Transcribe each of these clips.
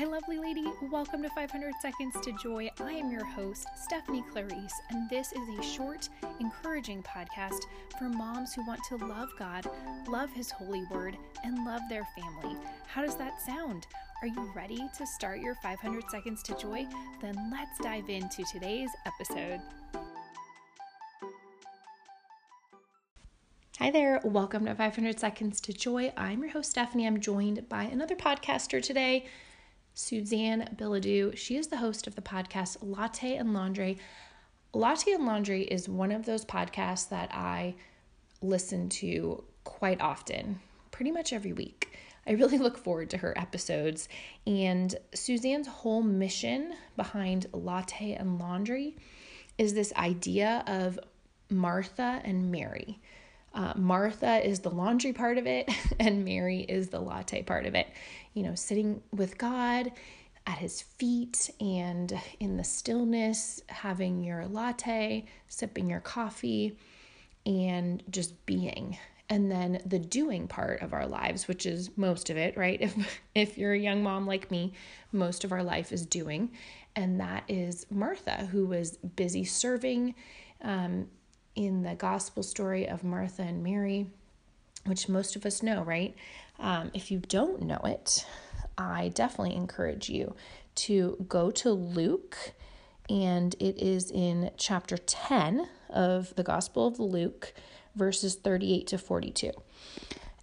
Hi, lovely lady. Welcome to 500 Seconds to Joy. I am your host, Stephanie Clarice, and this is a short, encouraging podcast for moms who want to love God, love His holy word, and love their family. How does that sound? Are you ready to start your 500 Seconds to Joy? Then let's dive into today's episode. Hi there, welcome to 500 Seconds to Joy. I'm your host, Stephanie. I'm joined by another podcaster today. Suzanne Bilodeau. She is the host of the podcast Latte and Laundry. Latte and Laundry is one of those podcasts that I listen to quite often, pretty much every week. I really look forward to her episodes. And Suzanne's whole mission behind Latte and Laundry is this idea of Martha and Mary. Uh, Martha is the laundry part of it, and Mary is the latte part of it. You know, sitting with God at his feet and in the stillness, having your latte, sipping your coffee, and just being. And then the doing part of our lives, which is most of it, right? If if you're a young mom like me, most of our life is doing, and that is Martha, who was busy serving. Um, in the gospel story of Martha and Mary, which most of us know, right? Um, if you don't know it, I definitely encourage you to go to Luke, and it is in chapter 10 of the Gospel of Luke, verses 38 to 42.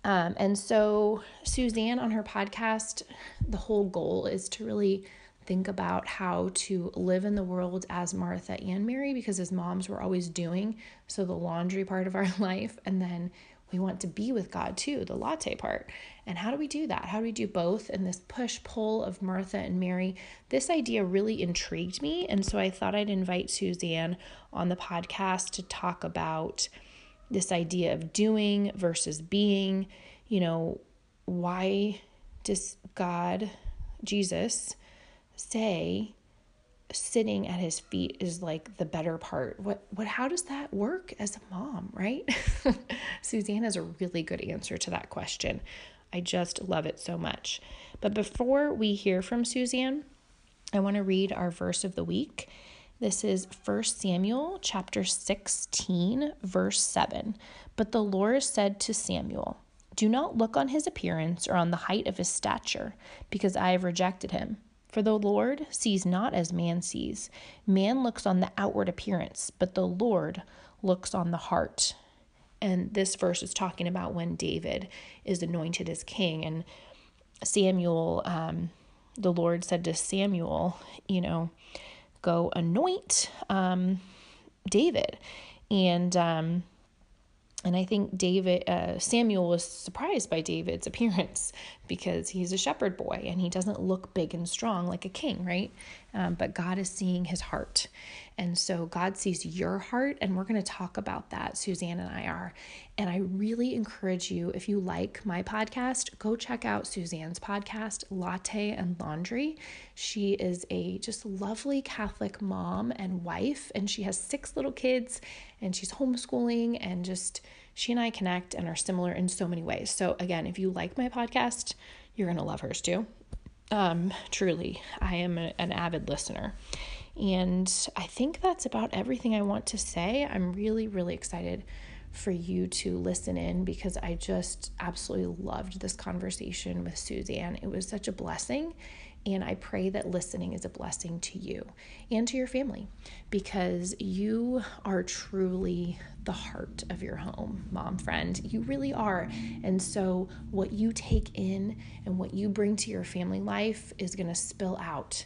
Um, and so, Suzanne on her podcast, the whole goal is to really think about how to live in the world as Martha and Mary because as moms we're always doing so the laundry part of our life and then we want to be with God too, the latte part. And how do we do that? How do we do both? And this push pull of Martha and Mary, this idea really intrigued me. And so I thought I'd invite Suzanne on the podcast to talk about this idea of doing versus being. You know, why does God, Jesus, say sitting at his feet is like the better part. What what how does that work as a mom, right? Suzanne has a really good answer to that question. I just love it so much. But before we hear from Suzanne, I want to read our verse of the week. This is 1 Samuel chapter 16 verse 7. But the Lord said to Samuel, "Do not look on his appearance or on the height of his stature, because I have rejected him." For the Lord sees not as man sees. Man looks on the outward appearance, but the Lord looks on the heart. And this verse is talking about when David is anointed as king. And Samuel, um, the Lord said to Samuel, you know, go anoint um, David. And um, and I think David, uh, Samuel was surprised by David's appearance because he's a shepherd boy and he doesn't look big and strong like a king, right? Um, but God is seeing his heart. And so God sees your heart, and we're going to talk about that. Suzanne and I are. And I really encourage you, if you like my podcast, go check out Suzanne's podcast, Latte and Laundry. She is a just lovely Catholic mom and wife, and she has six little kids, and she's homeschooling and just she and I connect and are similar in so many ways. So, again, if you like my podcast, you're going to love hers too. Um, truly, I am a, an avid listener. And I think that's about everything I want to say. I'm really, really excited for you to listen in because I just absolutely loved this conversation with Suzanne. It was such a blessing. And I pray that listening is a blessing to you and to your family because you are truly the heart of your home, mom friend. You really are. And so, what you take in and what you bring to your family life is going to spill out.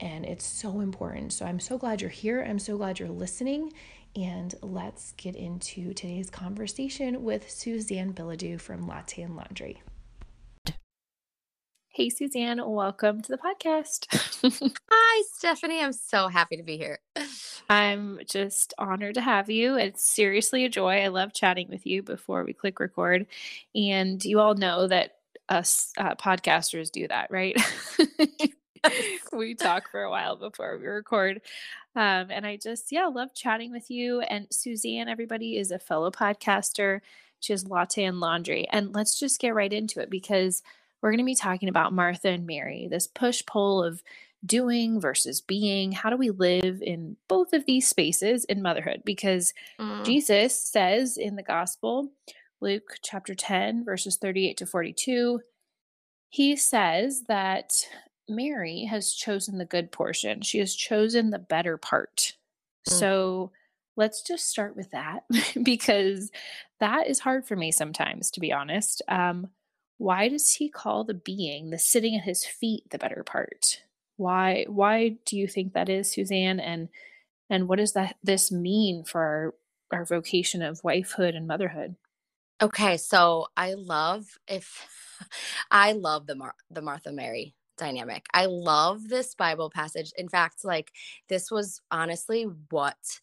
And it's so important. So, I'm so glad you're here. I'm so glad you're listening. And let's get into today's conversation with Suzanne Bilodeau from Latte and Laundry. Hey, Suzanne, welcome to the podcast. Hi, Stephanie. I'm so happy to be here. I'm just honored to have you. It's seriously a joy. I love chatting with you before we click record. And you all know that us uh, podcasters do that, right? we talk for a while before we record. Um, and I just, yeah, love chatting with you. And Suzanne, everybody, is a fellow podcaster. She has Latte and Laundry. And let's just get right into it because we're going to be talking about Martha and Mary, this push pull of doing versus being. How do we live in both of these spaces in motherhood? Because mm. Jesus says in the gospel, Luke chapter 10, verses 38 to 42, he says that Mary has chosen the good portion. She has chosen the better part. Mm. So let's just start with that because that is hard for me sometimes, to be honest. Um, why does he call the being, the sitting at his feet, the better part? Why why do you think that is, Suzanne? And and what does that this mean for our, our vocation of wifehood and motherhood? Okay, so I love if I love the Mar- the Martha Mary dynamic. I love this Bible passage. In fact, like this was honestly what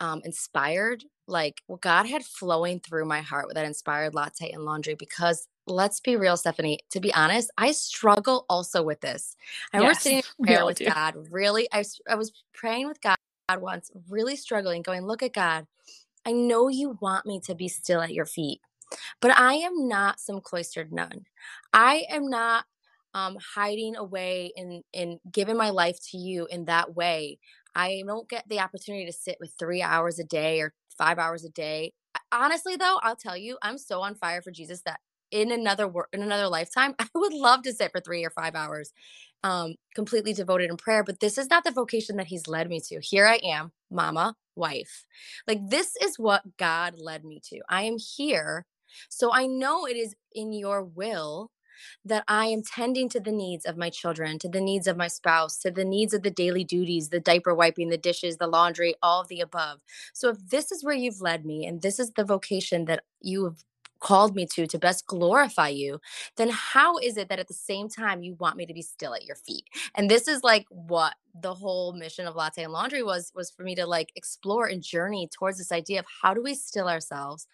um, inspired, like what God had flowing through my heart that inspired latte and laundry. Because let's be real, Stephanie. To be honest, I struggle also with this. I yes, sitting in prayer with do. God. Really, I I was praying with God once, really struggling, going, "Look at God. I know you want me to be still at your feet." But I am not some cloistered nun. I am not um, hiding away and and giving my life to you in that way. I don't get the opportunity to sit with three hours a day or five hours a day. Honestly, though, I'll tell you, I'm so on fire for Jesus that in another wor- in another lifetime, I would love to sit for three or five hours, um, completely devoted in prayer. But this is not the vocation that He's led me to. Here I am, mama, wife. Like this is what God led me to. I am here, so I know it is in Your will that I am tending to the needs of my children, to the needs of my spouse, to the needs of the daily duties, the diaper wiping, the dishes, the laundry, all of the above. So if this is where you've led me and this is the vocation that you have called me to to best glorify you then how is it that at the same time you want me to be still at your feet? And this is like what the whole mission of latte and laundry was was for me to like explore and journey towards this idea of how do we still ourselves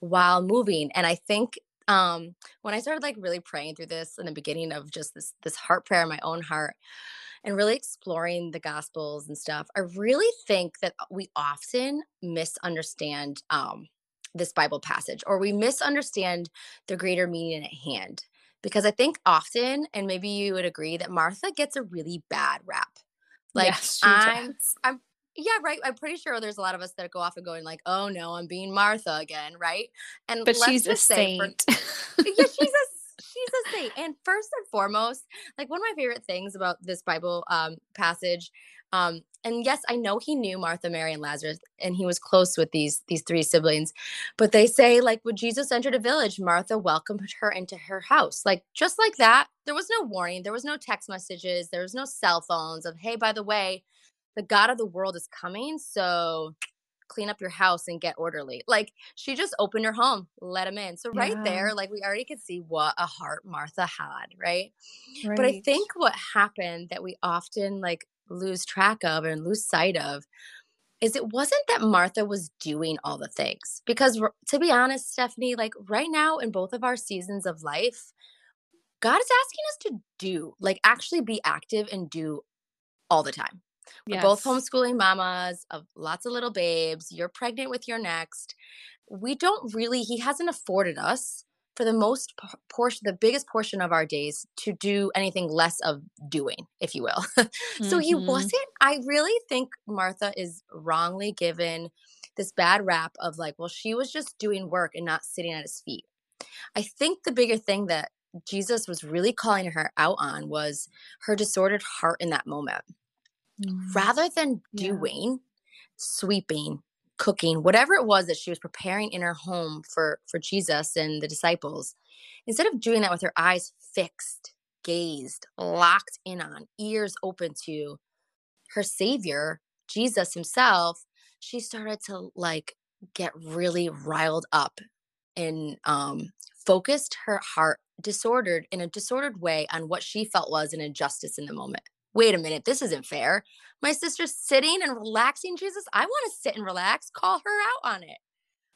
while moving? And i think um when i started like really praying through this in the beginning of just this this heart prayer in my own heart and really exploring the gospels and stuff i really think that we often misunderstand um this bible passage or we misunderstand the greater meaning at hand because i think often and maybe you would agree that martha gets a really bad rap like yes, i'm does. i'm yeah, right. I'm pretty sure there's a lot of us that go off and going like, "Oh no, I'm being Martha again," right? And but she's a saint. For, yeah, she's a she's a saint. And first and foremost, like one of my favorite things about this Bible um, passage, um, and yes, I know he knew Martha, Mary, and Lazarus, and he was close with these these three siblings. But they say like when Jesus entered a village, Martha welcomed her into her house, like just like that. There was no warning, there was no text messages, there was no cell phones of, "Hey, by the way." the God of the world is coming. So clean up your house and get orderly. Like she just opened her home, let him in. So right yeah. there, like we already could see what a heart Martha had, right? right? But I think what happened that we often like lose track of and lose sight of is it wasn't that Martha was doing all the things. Because to be honest, Stephanie, like right now in both of our seasons of life, God is asking us to do, like actually be active and do all the time. We're yes. both homeschooling mamas of lots of little babes. You're pregnant with your next. We don't really, he hasn't afforded us for the most portion, the biggest portion of our days to do anything less of doing, if you will. so mm-hmm. he wasn't, I really think Martha is wrongly given this bad rap of like, well, she was just doing work and not sitting at his feet. I think the bigger thing that Jesus was really calling her out on was her disordered heart in that moment. Mm. Rather than doing, yeah. sweeping, cooking, whatever it was that she was preparing in her home for for Jesus and the disciples, instead of doing that with her eyes fixed, gazed, locked in on, ears open to her savior, Jesus himself, she started to like get really riled up and um focused her heart disordered in a disordered way on what she felt was an injustice in the moment wait a minute, this isn't fair. My sister's sitting and relaxing, Jesus. I want to sit and relax. Call her out on it.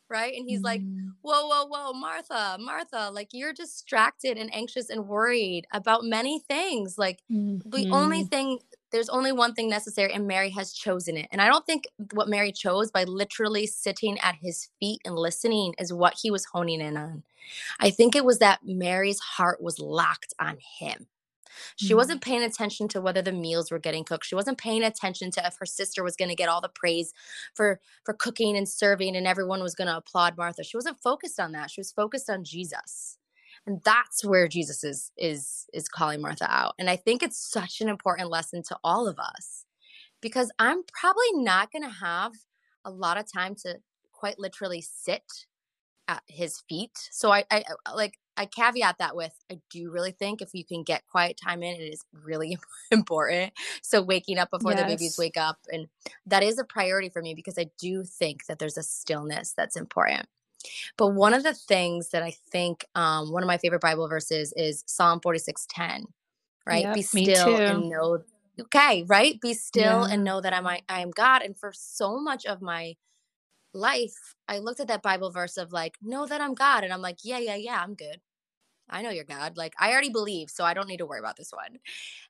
Right. And he's mm-hmm. like, whoa, whoa, whoa, Martha, Martha, like you're distracted and anxious and worried about many things. Like mm-hmm. the only thing there's only one thing necessary and Mary has chosen it. And I don't think what Mary chose by literally sitting at his feet and listening is what he was honing in on. I think it was that Mary's heart was locked on him. She mm-hmm. wasn't paying attention to whether the meals were getting cooked. She wasn't paying attention to if her sister was going to get all the praise for for cooking and serving and everyone was going to applaud Martha. She wasn't focused on that. She was focused on Jesus. And that's where Jesus is is is calling Martha out. And I think it's such an important lesson to all of us because I'm probably not going to have a lot of time to quite literally sit at his feet. So I, I like I caveat that with I do really think if you can get quiet time in, it is really important. So waking up before yes. the babies wake up, and that is a priority for me because I do think that there's a stillness that's important. But one of the things that I think um, one of my favorite Bible verses is Psalm 46:10, right? Yep, Be still and know. Okay, right? Be still yeah. and know that I'm I am God. And for so much of my life, I looked at that Bible verse of like, know that I'm God. And I'm like, yeah, yeah, yeah, I'm good. I know you're God. Like I already believe, so I don't need to worry about this one.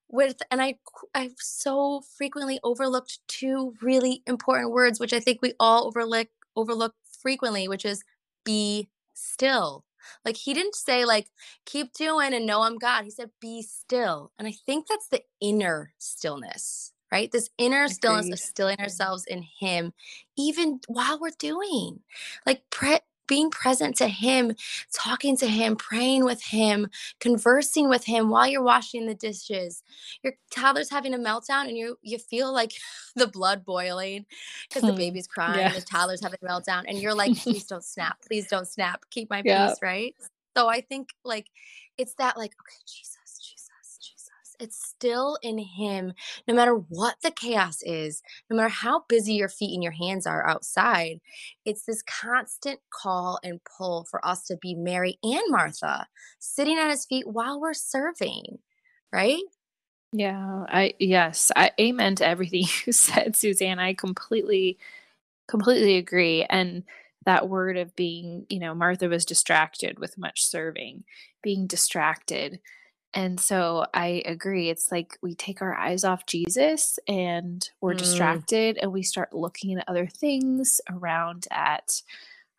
With and I I've so frequently overlooked two really important words, which I think we all overlook overlook frequently, which is be still. Like he didn't say like keep doing and know I'm God. He said be still. And I think that's the inner stillness, right? This inner Agreed. stillness of stilling mm-hmm. ourselves in him even while we're doing. Like pre- being present to him, talking to him, praying with him, conversing with him while you're washing the dishes. Your toddler's having a meltdown and you you feel like the blood boiling because the hmm, baby's crying, yeah. the toddler's having a meltdown, and you're like, please don't snap, please don't snap, keep my yeah. peace, right? So I think like it's that like, okay, Jesus it's still in Him, no matter what the chaos is, no matter how busy your feet and your hands are outside. It's this constant call and pull for us to be Mary and Martha, sitting at His feet while we're serving, right? Yeah, I yes, I amen to everything you said, Suzanne. I completely completely agree and that word of being, you know, Martha was distracted with much serving, being distracted and so I agree. It's like we take our eyes off Jesus and we're mm. distracted and we start looking at other things around at,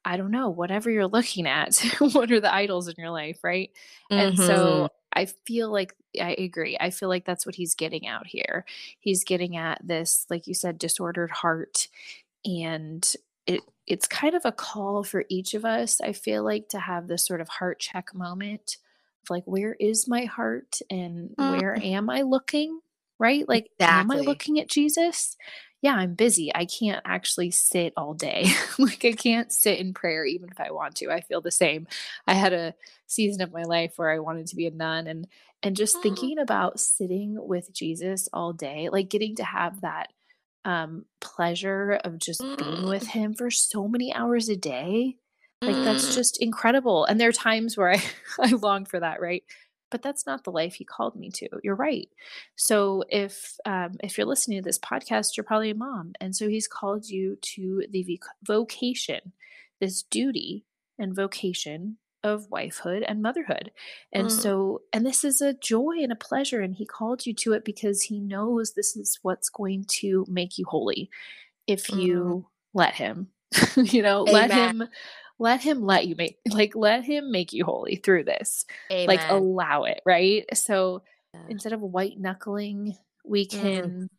I don't know, whatever you're looking at. what are the idols in your life, right? Mm-hmm. And so mm-hmm. I feel like I agree. I feel like that's what he's getting out here. He's getting at this, like you said, disordered heart. And it it's kind of a call for each of us, I feel like, to have this sort of heart check moment like where is my heart and mm. where am I looking? Right? Like exactly. am I looking at Jesus? Yeah, I'm busy. I can't actually sit all day. like I can't sit in prayer even if I want to. I feel the same. I had a season of my life where I wanted to be a nun and and just mm. thinking about sitting with Jesus all day, like getting to have that um pleasure of just being with mm. him for so many hours a day like that's mm. just incredible. And there are times where I, I long for that, right? But that's not the life he called me to. You're right. So if um, if you're listening to this podcast, you're probably a mom, and so he's called you to the vocation, this duty and vocation of wifehood and motherhood. And mm. so, and this is a joy and a pleasure. And he called you to it because he knows this is what's going to make you holy if you mm. let him, you know, Amen. let him let him let you make like let him make you holy through this Amen. like allow it right so yeah. instead of white knuckling we mm-hmm. can mm.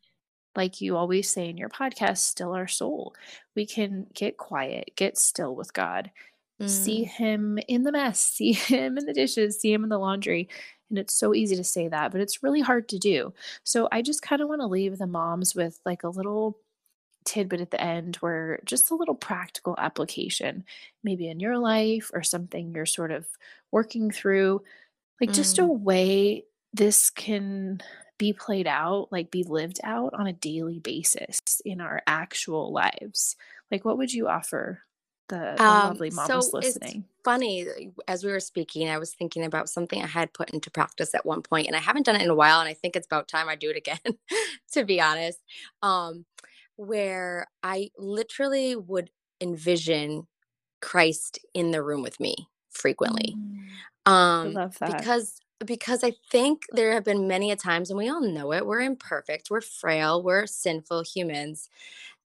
like you always say in your podcast still our soul we can get quiet get still with god mm. see him in the mess see him in the dishes see him in the laundry and it's so easy to say that but it's really hard to do so i just kind of want to leave the moms with like a little tidbit at the end where just a little practical application, maybe in your life or something you're sort of working through, like mm. just a mm. way this can be played out, like be lived out on a daily basis in our actual lives. Like, what would you offer the, the um, lovely moms so listening? It's funny, as we were speaking, I was thinking about something I had put into practice at one point, and I haven't done it in a while, and I think it's about time I do it again, to be honest. Um, where I literally would envision Christ in the room with me frequently. Mm. Um, I love that. Because because I think there have been many a times, and we all know it, we're imperfect, we're frail, we're sinful humans.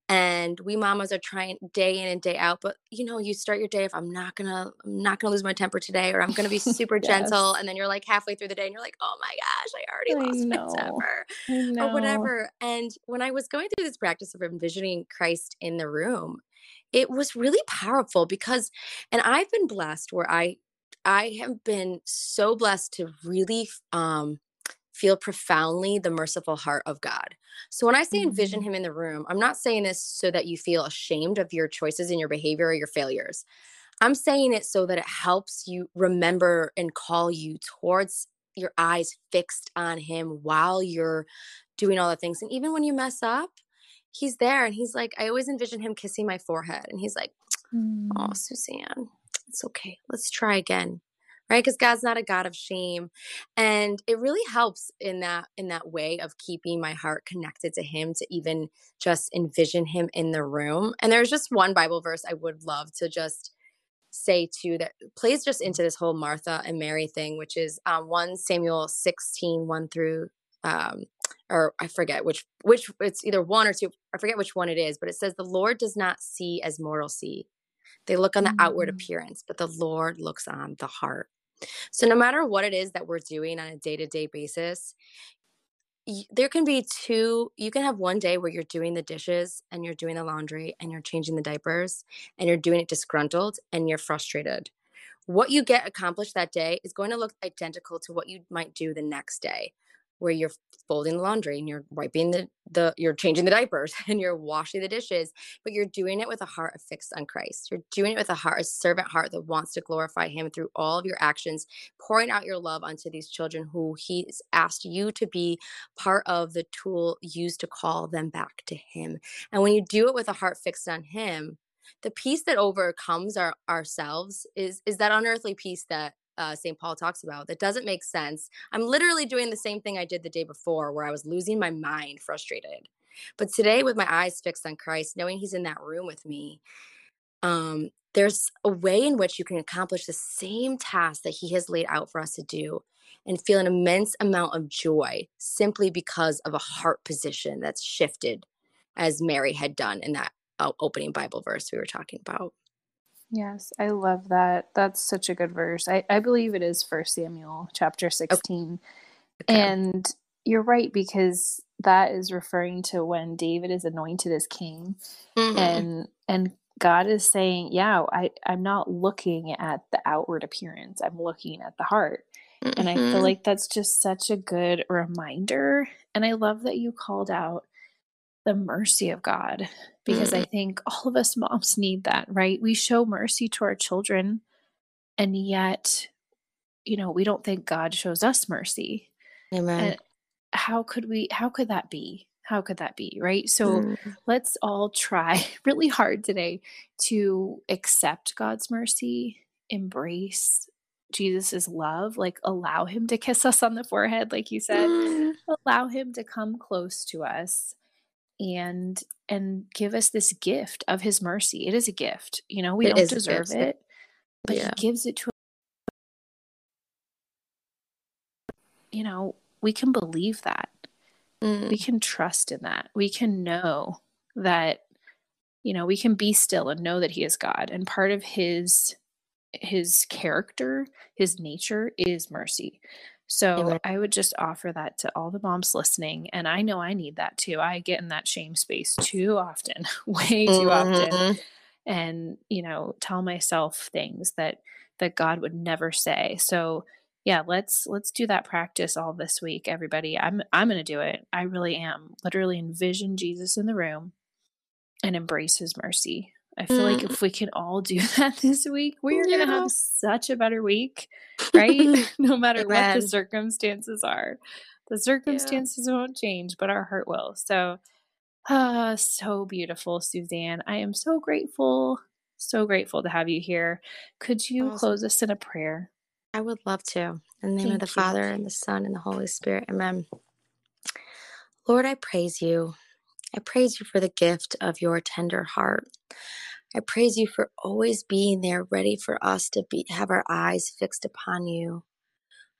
And we mamas are trying day in and day out, but you know, you start your day if I'm not gonna, I'm not gonna lose my temper today, or I'm gonna be super Yes. gentle, and then you're like halfway through the day, and you're like, oh my gosh, I already I lost my temper or whatever. And when I was going through this practice of envisioning Christ in the room, it was really powerful because, and I've been blessed where I, I have been so blessed to really um, feel profoundly the merciful heart of God. So when I say envision Mhm. Him in the room, I'm not saying this so that you feel ashamed of your choices and your behavior or your failures. I'm saying it so that it helps you remember and call you towards your eyes fixed on him while you're doing all the things. And even when you mess up, he's there and he's like, I always envision him kissing my forehead. And he's like, Oh, Mm. Suzanne, it's okay. Let's try again. Right? Because God's not a God of shame. And it really helps in that in that way of keeping my heart connected to him to even just envision him in the room. And there's just one Bible verse I would love to just say too that plays just into this whole Martha and Mary thing, which is um, 1 Samuel 16, 1 through um or I forget which which it's either one or two. I forget which one it is, but it says the Lord does not see as mortal see. They look on the outward Mm. appearance, but the Lord looks on the heart. So no matter what it is that we're doing on a day-to-day basis, there can be two you can have one day where you're doing the dishes and you're doing the laundry and you're changing the diapers and you're doing it disgruntled and you're frustrated. What you get accomplished that day is going to look identical to what you might do the next day where you're folding the laundry and you're wiping the, the you're changing the diapers and you're washing the dishes but you're doing it with a heart fixed on christ. You're doing it with a heart a servant heart that wants to glorify him through all of your actions pouring out your love onto these children who he's asked you to be part of the tool used to call them back to him. And when you do it with a heart fixed on him the peace that overcomes our ourselves is is that unearthly peace that uh, St. Paul talks about that doesn't make sense. I'm literally doing the same thing I did the day before, where I was losing my mind, frustrated. But today, with my eyes fixed on Christ, knowing He's in that room with me, um, there's a way in which you can accomplish the same task that He has laid out for us to do, and feel an immense amount of joy simply because of a heart position that's shifted, as Mary had done in that uh, opening Bible verse we were talking about. Yes, I love that. That's such a good verse. I, I believe it is First Samuel chapter 16. Okay. And you're right, because that is referring to when David is anointed as king. Mhm. And and God is saying, Yeah, I, I'm not looking at the outward appearance. I'm looking at the heart. And I feel Mhm. like that's just such a good reminder. And I love that you called out the mercy of God because I think all of us moms need that, right? We show mercy to our children, and yet, you know, we don't think God shows us mercy. Amen. And how could we, how could that be? How could that be, right? So Mm. let's all try really hard today to accept God's mercy, embrace Jesus' love, like allow him to kiss us on the forehead, like you said, Mm. allow him to come close to us and and give us this gift of his mercy. It is a gift. You know, we It don't deserve it, but Yeah. he gives it to us. you know, we can believe that. Mm. We can trust in that. We can know that you know, we can be still and know that he is God and part of his his character, his nature is mercy. So Amen. I would just offer that to all the moms listening. And I know I need that too. I get in that shame space too often, way too often. Mhm. And, you know, tell myself things that that God would never say. So yeah, let's let's do that practice all this week, everybody. I'm I'm gonna do it. I really am. Literally envision Jesus in the room and embrace his mercy. I feel like Mm. if we can all do that this week, we are going to have such a better week, right? no matter what the circumstances are. The circumstances won't change, but our heart will. So, ah, so beautiful, Suzanne. I am so grateful, so grateful to have you here. Could you Awesome. close us in a prayer? I would love to. In the name of the you. Father and the Son and the Holy Spirit. Amen. Lord, I praise you. I praise you for the gift of your tender heart. I praise you for always being there, ready for us to be have our eyes fixed upon you.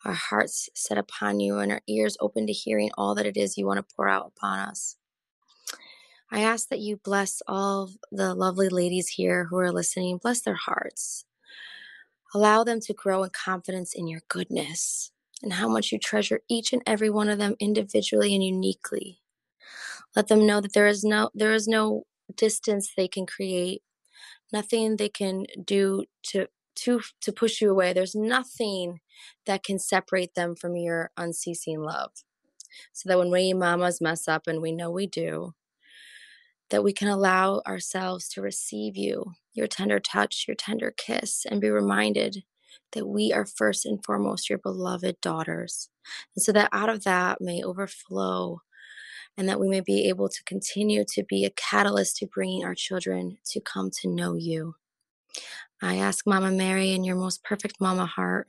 our hearts set upon you and our ears open to hearing all that it is you want to pour out upon us. I ask that you bless all the lovely ladies here who are listening, bless their hearts. Allow them to grow in confidence in your goodness and how much you treasure each and every one of them individually and uniquely. Let them know that there is no there is no distance they can create, nothing they can do to to to push you away. There's nothing that can separate them from your unceasing love. So that when we mamas mess up and we know we do, that we can allow ourselves to receive you, your tender touch, your tender kiss, and be reminded that we are first and foremost your beloved daughters. And so that out of that may overflow and that we may be able to continue to be a catalyst to bringing our children to come to know you. I ask Mama Mary in your most perfect mama heart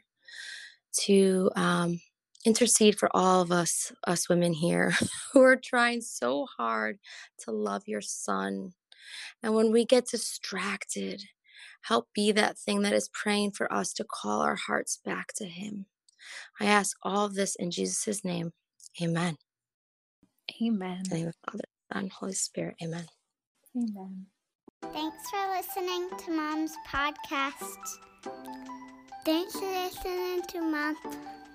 to um, intercede for all of us, us women here who are trying so hard to love your son. And when we get distracted, help be that thing that is praying for us to call our hearts back to him. I ask all of this in Jesus' name. Amen. Amen. In the name of Father, Son, Holy Spirit. Amen. Amen. Thanks for listening to Mom's podcast. Thanks for listening to Mom's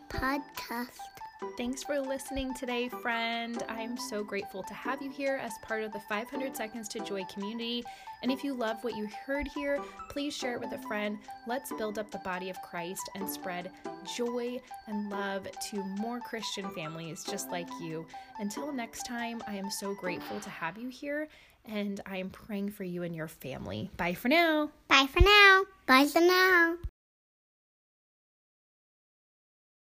podcast. Thanks for listening today, friend. I'm so grateful to have you here as part of the 500 Seconds to Joy community. And if you love what you heard here, please share it with a friend. Let's build up the body of Christ and spread joy and love to more Christian families just like you. Until next time, I am so grateful to have you here and I am praying for you and your family. Bye for now. Bye for now. Bye for now.